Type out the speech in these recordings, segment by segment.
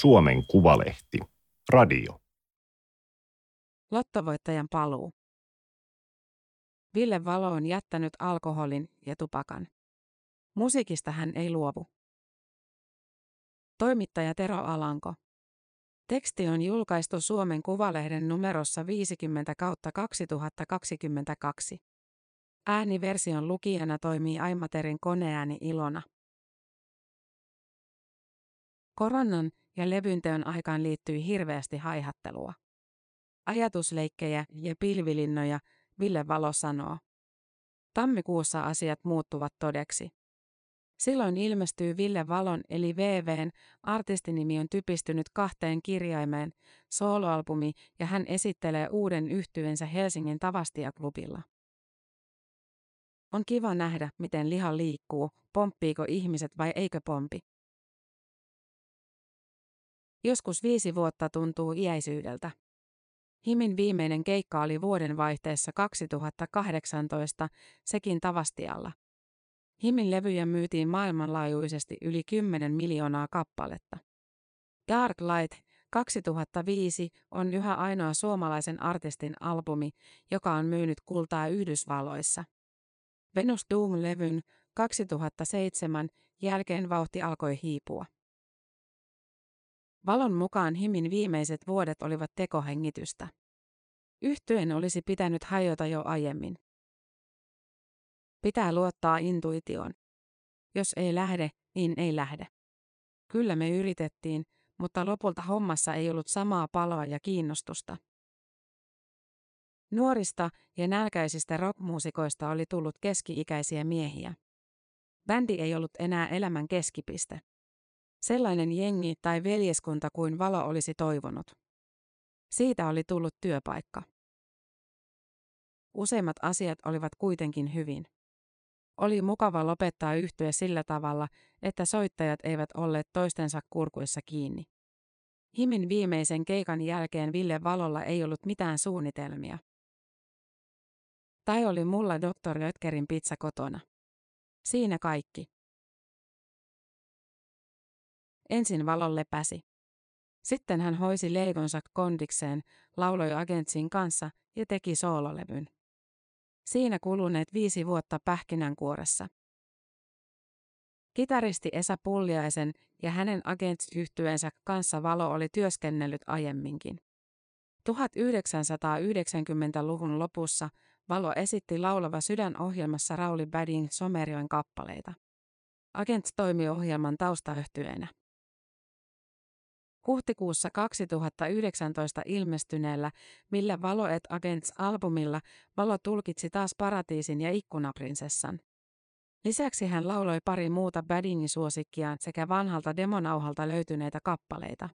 Suomen Kuvalehti. Radio. Lottovoittajan paluu. Ville Valo on jättänyt alkoholin ja tupakan. Musiikista hän ei luovu. Toimittaja Tero Alanko. Teksti on julkaistu Suomen Kuvalehden numerossa 50 kautta 2022. Ääniversion lukijana toimii Aimaterin koneääni Ilona. Koronan ja levynteon aikaan liittyi hirveästi haihattelua. Ajatusleikkejä ja pilvilinnoja, Ville Valo sanoo. Tammikuussa asiat muuttuvat todeksi. Silloin ilmestyy Ville Valon eli VVn, artistinimi on typistynyt kahteen kirjaimeen, soloalbumi ja hän esittelee uuden yhtyensä Helsingin Tavastia-klubilla. On kiva nähdä, miten liha liikkuu, pomppiiko ihmiset vai eikö pompi. Joskus viisi vuotta tuntuu iäisyydeltä. Himin viimeinen keikka oli vuoden vaihteessa 2018, sekin Tavastialla. Himin levyjä myytiin maailmanlaajuisesti yli 10 miljoonaa kappaletta. Dark Light 2005 on yhä ainoa suomalaisen artistin albumi, joka on myynyt kultaa Yhdysvalloissa. Venus Doom-levyn 2007 jälkeen vauhti alkoi hiipua. Valon mukaan Himin viimeiset vuodet olivat tekohengitystä. Yhtyen olisi pitänyt hajota jo aiemmin. Pitää luottaa intuitioon. Jos ei lähde, niin ei lähde. Kyllä me yritettiin, mutta lopulta hommassa ei ollut samaa paloa ja kiinnostusta. Nuorista ja nälkäisistä rockmuusikoista oli tullut keski-ikäisiä miehiä. Bändi ei ollut enää elämän keskipiste. Sellainen jengi tai veljeskunta kuin Valo olisi toivonut. Siitä oli tullut työpaikka. Useimmat asiat olivat kuitenkin hyvin. Oli mukava lopettaa yhtyä sillä tavalla, että soittajat eivät olleet toistensa kurkuissa kiinni. Himin viimeisen keikan jälkeen Ville Valolla ei ollut mitään suunnitelmia. Tai oli mulla Dr. Lötkerin pizza kotona. Siinä kaikki. Ensin Valon lepäsi. Sitten hän hoisi leikonsa kondikseen, lauloi agentsin kanssa ja teki soololevyn. Siinä kuluneet viisi vuotta pähkinänkuoressa. Kitaristi Esa Pulliaisen ja hänen agents-yhtyensä kanssa Valo oli työskennellyt aiemminkin. 1990-luvun lopussa Valo esitti laulava sydänohjelmassa Rauli Badin Somerjoen kappaleita. Agents toimi ohjelman taustayhtyenä. Huhtikuussa 2019 ilmestyneellä Millä Valo et Agents-albumilla Valo tulkitsi taas Paratiisin ja Ikkunaprinsessan. Lisäksi hän lauloi pari muuta Badingin suosikkiaan sekä vanhalta demonauhalta löytyneitä kappaleita.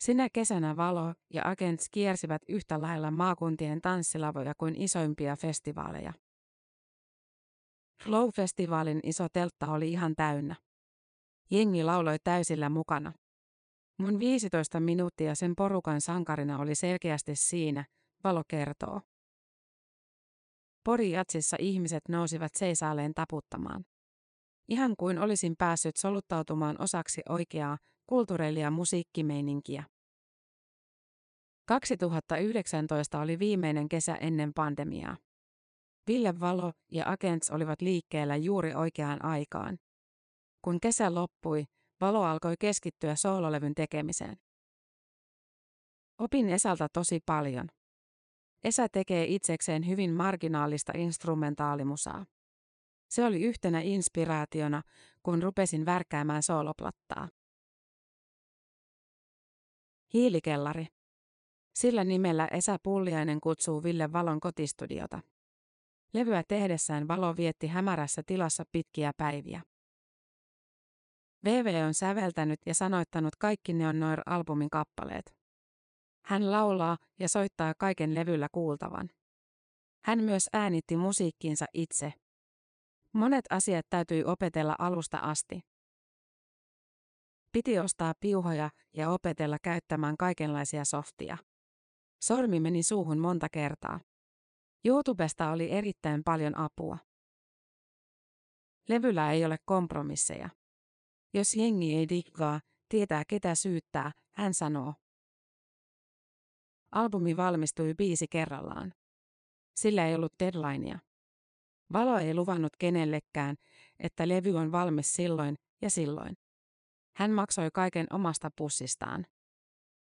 Sinä kesänä Valo ja Agents kiersivät yhtä lailla maakuntien tanssilavoja kuin isoimpia festivaaleja. Flow-festivaalin iso teltta oli ihan täynnä. Jengi lauloi täysillä mukana. Mun 15 minuuttia sen porukan sankarina oli selkeästi siinä, Valo kertoo. Porijatsissa ihmiset nousivat seisaalleen taputtamaan. Ihan kuin olisin päässyt soluttautumaan osaksi oikeaa, kulttuurelia musiikkimeininkiä. 2019 oli viimeinen kesä ennen pandemiaa. Ville Valo ja Agents olivat liikkeellä juuri oikeaan aikaan. Kun kesä loppui, Valo alkoi keskittyä soololevyn tekemiseen. Opin Esalta tosi paljon. Esa tekee itsekseen hyvin marginaalista instrumentaalimusaa. Se oli yhtenä inspiraationa, kun rupesin värkkäämään sooloplattaa. Hiilikellari. Sillä nimellä Esa Pulliainen kutsuu Ville Valon kotistudiota. Levyä tehdessään Valo vietti hämärässä tilassa pitkiä päiviä. VV on säveltänyt ja sanoittanut kaikki Neon Noir-albumin kappaleet. Hän laulaa ja soittaa kaiken levyllä kuultavan. Hän myös äänitti musiikkiinsa itse. Monet asiat täytyi opetella alusta asti. Piti ostaa piuhoja ja opetella käyttämään kaikenlaisia softia. Sormi meni suuhun monta kertaa. YouTubesta oli erittäin paljon apua. Levyllä ei ole kompromisseja. Jos jengi ei diggaa, tietää ketä syyttää, hän sanoo. Albumi valmistui biisi kerrallaan. Sillä ei ollut deadlinea. Valo ei luvannut kenellekään, että levy on valmis silloin ja silloin. Hän maksoi kaiken omasta pussistaan.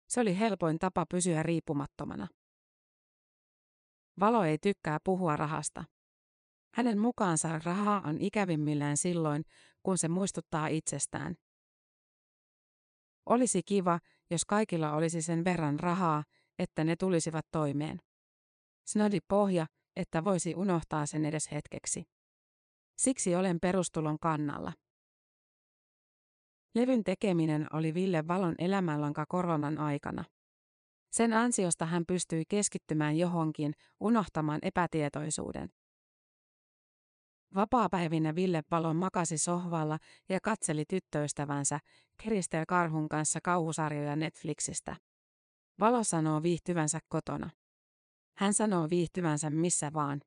Se oli helpoin tapa pysyä riippumattomana. Valo ei tykkää puhua rahasta. Hänen mukaansa rahaa on ikävimmillään silloin, kun se muistuttaa itsestään. Olisi kiva, jos kaikilla olisi sen verran rahaa, että ne tulisivat toimeen. Snadi pohja, että voisi unohtaa sen edes hetkeksi. Siksi olen perustulon kannalla. Levyn tekeminen oli Ville Valon elämänlanka koronan aikana. Sen ansiosta hän pystyi keskittymään johonkin, unohtamaan epätietoisuuden. Vapaapäivinä Ville Valo makasi sohvalla ja katseli tyttöystävänsä, Keristel Karhun kanssa kauhusarjoja Netflixistä. Valo sanoo viihtyvänsä kotona. Hän sanoo viihtyvänsä missä vaan.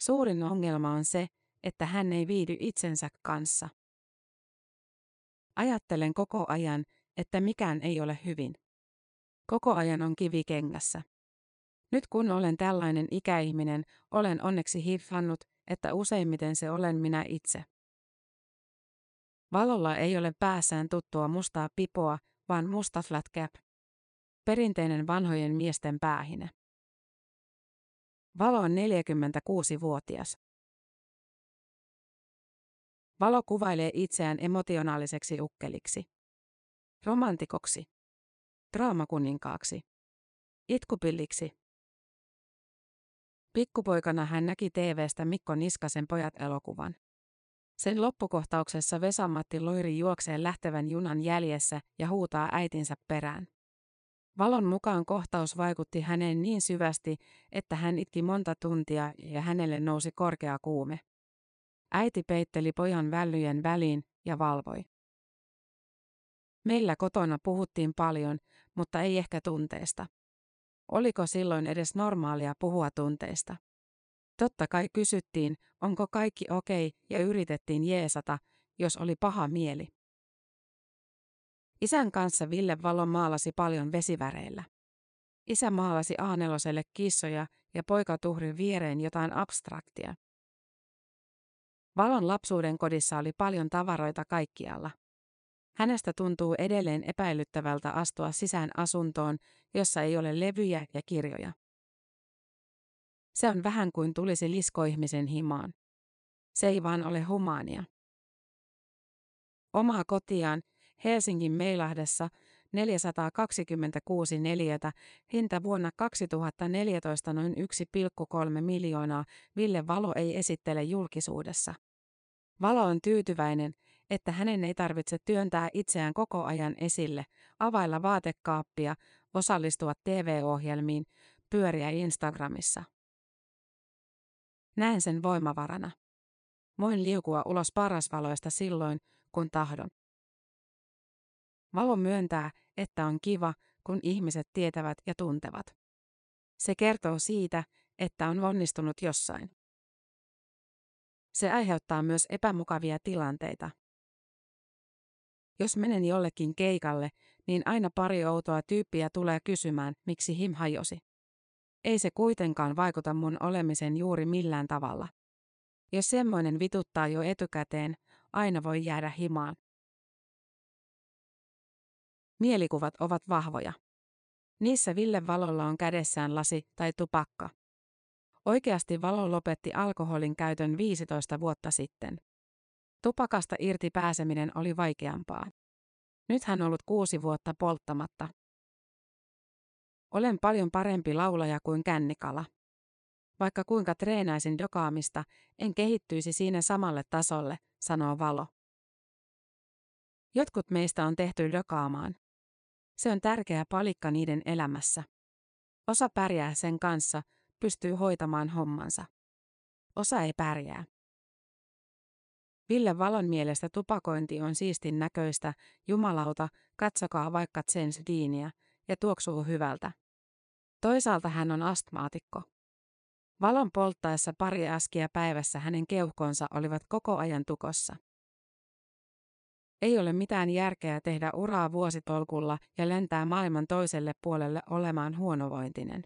Suurin ongelma on se, että hän ei viihdy itsensä kanssa. Ajattelen koko ajan, että mikään ei ole hyvin. Koko ajan on kivi kengässä. Nyt kun olen tällainen ikäihminen, olen onneksi hiffannut, että useimmiten se olen minä itse. Valolla ei ole päässään tuttua mustaa pipoa, vaan musta flat cap. Perinteinen vanhojen miesten päähine. Valo on 46-vuotias. Valo kuvailee itseään emotionaaliseksi ukkeliksi. Romantikoksi. Draamakuninkaaksi. Itkupilliksi. Pikkupoikana hän näki TVstä Mikko Niskasen pojat-elokuvan. Sen loppukohtauksessa Vesamatti Loiri juoksee lähtevän junan jäljessä ja huutaa äitinsä perään. Valon mukaan kohtaus vaikutti häneen niin syvästi, että hän itki monta tuntia ja hänelle nousi korkea kuume. Äiti peitteli pojan vällyjen väliin ja valvoi. Meillä kotona puhuttiin paljon, mutta ei ehkä tunteesta. Oliko silloin edes normaalia puhua tunteista? Totta kai kysyttiin, onko kaikki okei, ja yritettiin jeesata, jos oli paha mieli. Isän kanssa Ville Valo maalasi paljon vesiväreillä. Isä maalasi Aaneloselle kissoja ja poika tuhri viereen jotain abstraktia. Valon lapsuuden kodissa oli paljon tavaroita kaikkialla. Hänestä tuntuu edelleen epäilyttävältä astua sisään asuntoon, jossa ei ole levyjä ja kirjoja. Se on vähän kuin tulisi liskoihmisen himaan. Se ei vaan ole humaania. Omaa kotiaan Helsingin Meilahdessa 426 neliötä, hinta vuonna 2014 noin 1,3 miljoonaa, Ville Valo ei esittele julkisuudessa. Valo on tyytyväinen, että hänen ei tarvitse työntää itseään koko ajan esille, availla vaatekaappia, osallistua TV-ohjelmiin, pyöriä Instagramissa. Näen sen voimavarana. Voin liukua ulos parasvaloista silloin, kun tahdon. Valo myöntää, että on kiva, kun ihmiset tietävät ja tuntevat. Se kertoo siitä, että on onnistunut jossain. Se aiheuttaa myös epämukavia tilanteita. Jos menen jollekin keikalle, niin aina pari outoa tyyppiä tulee kysymään, miksi him hajosi. Ei se kuitenkaan vaikuta mun olemisen juuri millään tavalla. Jos semmoinen vituttaa jo etukäteen, aina voi jäädä himaan. Mielikuvat ovat vahvoja. Niissä Ville Valolla on kädessään lasi tai tupakka. Oikeasti Valo lopetti alkoholin käytön 15 vuotta sitten. Tupakasta irti pääseminen oli vaikeampaa. Nyt hän ollut kuusi vuotta polttamatta. Olen paljon parempi laulaja kuin kännikala. Vaikka kuinka treenaisin dokaamista, en kehittyisi siinä samalle tasolle, sanoo Valo. Jotkut meistä on tehty dokaamaan. Se on tärkeä palikka niiden elämässä. Osa pärjää sen kanssa, pystyy hoitamaan hommansa. Osa ei pärjää. Ville Valon mielestä tupakointi on siistin näköistä, jumalauta, katsokaa vaikka Diiniä, ja tuoksuu hyvältä. Toisaalta hän on astmaatikko. Valon polttaessa pari askia päivässä hänen keuhkonsa olivat koko ajan tukossa. Ei ole mitään järkeä tehdä uraa vuositolkulla ja lentää maailman toiselle puolelle olemaan huonovointinen.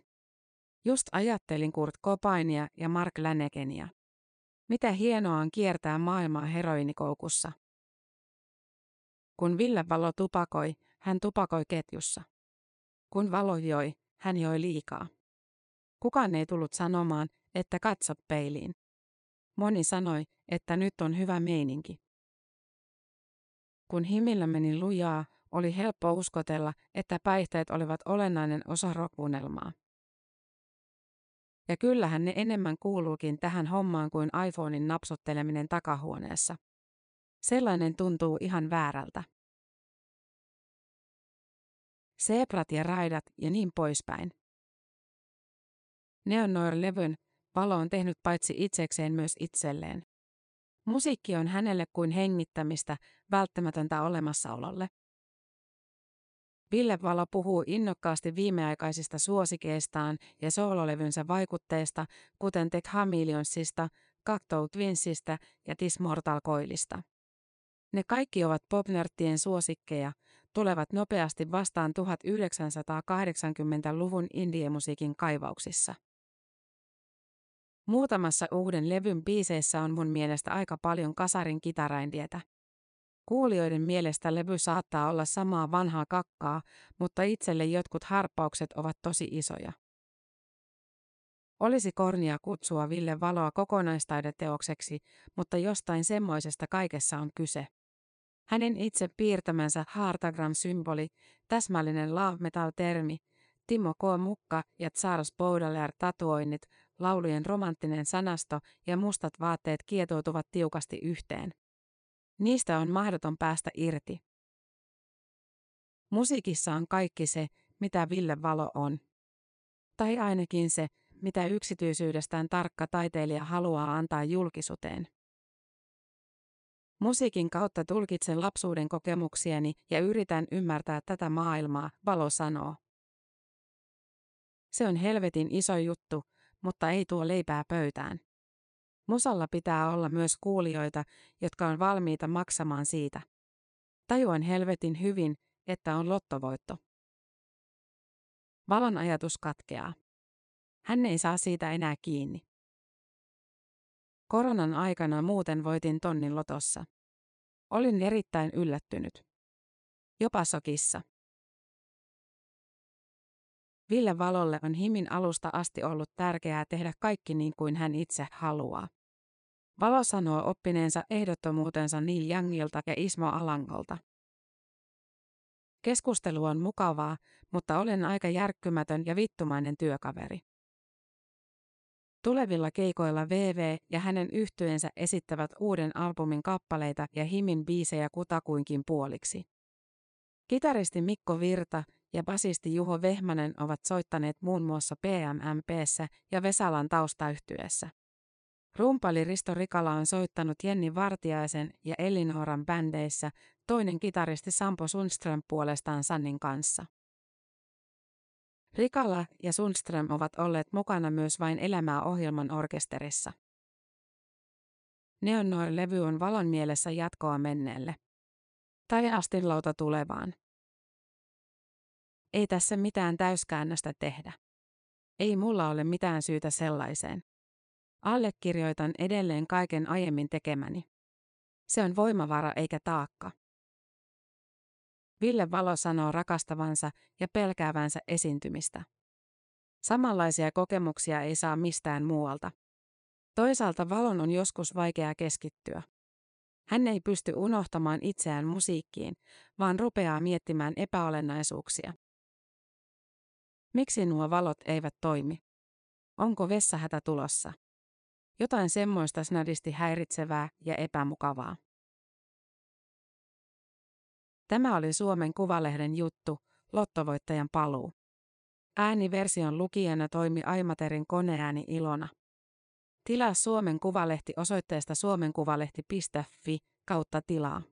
Just ajattelin Kurt Cobainia ja Mark Länekenia. Mitä hienoa on kiertää maailmaa heroinikoukussa. Kun Ville Valo tupakoi, hän tupakoi ketjussa. Kun Valo joi, hän joi liikaa. Kukaan ei tullut sanomaan, että katsot peiliin. Moni sanoi, että nyt on hyvä meininki. Kun himillä meni lujaa, oli helppo uskotella, että päihteet olivat olennainen osa rockunelmaa. Ja kyllähän ne enemmän kuuluukin tähän hommaan kuin iPhonein napsotteleminen takahuoneessa. Sellainen tuntuu ihan väärältä. Sebrat ja raidat ja niin poispäin. Neonoir-levyn valo on tehnyt paitsi itsekseen myös itselleen. Musiikki on hänelle kuin hengittämistä, välttämätöntä olemassaololle. Ville Valo puhuu innokkaasti viimeaikaisista suosikeistaan ja soololevynsä vaikutteista, kuten The Chameleonsista, Cacto Twinsistä ja This Mortal Coilista. Ne kaikki ovat popnörttien suosikkeja, tulevat nopeasti vastaan 1980-luvun indiemusiikin kaivauksissa. Muutamassa uuden levyn biiseissä on mun mielestä aika paljon kasarin kitaraindietä. Kuulijoiden mielestä levy saattaa olla samaa vanhaa kakkaa, mutta itselle jotkut harppaukset ovat tosi isoja. Olisi kornia kutsua Ville Valoa kokonaistaideteokseksi, mutta jostain semmoisesta kaikessa on kyse. Hänen itse piirtämänsä Hartagram-symboli, täsmällinen love metal-termi, Timo K. Mukka ja Charles Baudelaire tatuoinnit, laulujen romanttinen sanasto ja mustat vaatteet kietoutuvat tiukasti yhteen. Niistä on mahdoton päästä irti. Musiikissa on kaikki se, mitä Ville Valo on. Tai ainakin se, mitä yksityisyydestään tarkka taiteilija haluaa antaa julkisuuteen. Musiikin kautta tulkitsen lapsuuden kokemuksieni ja yritän ymmärtää tätä maailmaa, Valo sanoo. Se on helvetin iso juttu, mutta ei tuo leipää pöytään. Musalla pitää olla myös kuulijoita, jotka on valmiita maksamaan siitä. Tajuan helvetin hyvin, että on lottovoitto. Valon ajatus katkeaa. Hän ei saa siitä enää kiinni. Koronan aikana muuten voitin tonnin lotossa. Olin erittäin yllättynyt. Jopa sokissa. Ville Valolle on himin alusta asti ollut tärkeää tehdä kaikki niin kuin hän itse haluaa. Valo sanoo oppineensa ehdottomuutensa Neil Youngilta ja Ismo Alangolta. Keskustelu on mukavaa, mutta olen aika järkkymätön ja vittumainen työkaveri. Tulevilla keikoilla VV ja hänen yhtyeensä esittävät uuden albumin kappaleita ja himin biisejä kutakuinkin puoliksi. Kitaristi Mikko Virta ja basisti Juho Vehmanen ovat soittaneet muun muassa PMMPssä ja Vesalan taustayhtyessä. Rumpali Risto Rikala on soittanut Jenni Vartiaisen ja Elinoran bändeissä, toinen kitaristi Sampo Sundström puolestaan Sannin kanssa. Rikala ja Sundström ovat olleet mukana myös vain Elämää ohjelman orkesterissa. Neonnoir-levy on valon mielessä jatkoa menneelle. Tai astinlauta tulevaan. Ei tässä mitään täyskäännöstä tehdä. Ei mulla ole mitään syytä sellaiseen. Allekirjoitan edelleen kaiken aiemmin tekemäni. Se on voimavara eikä taakka. Ville Valo sanoo rakastavansa ja pelkäävänsä esiintymistä. Samanlaisia kokemuksia ei saa mistään muualta. Toisaalta Valon on joskus vaikea keskittyä. Hän ei pysty unohtamaan itseään musiikkiin, vaan rupeaa miettimään epäolennaisuuksia. Miksi nuo valot eivät toimi? Onko vessahätä tulossa? Jotain semmoista snadisti häiritsevää ja epämukavaa. Tämä oli Suomen Kuvalehden juttu, lottovoittajan paluu. Ääniversion lukijana toimi Aimaterin koneääni Ilona. Tilaa Suomen Kuvalehti osoitteesta suomenkuvalehti.fi kautta tilaa.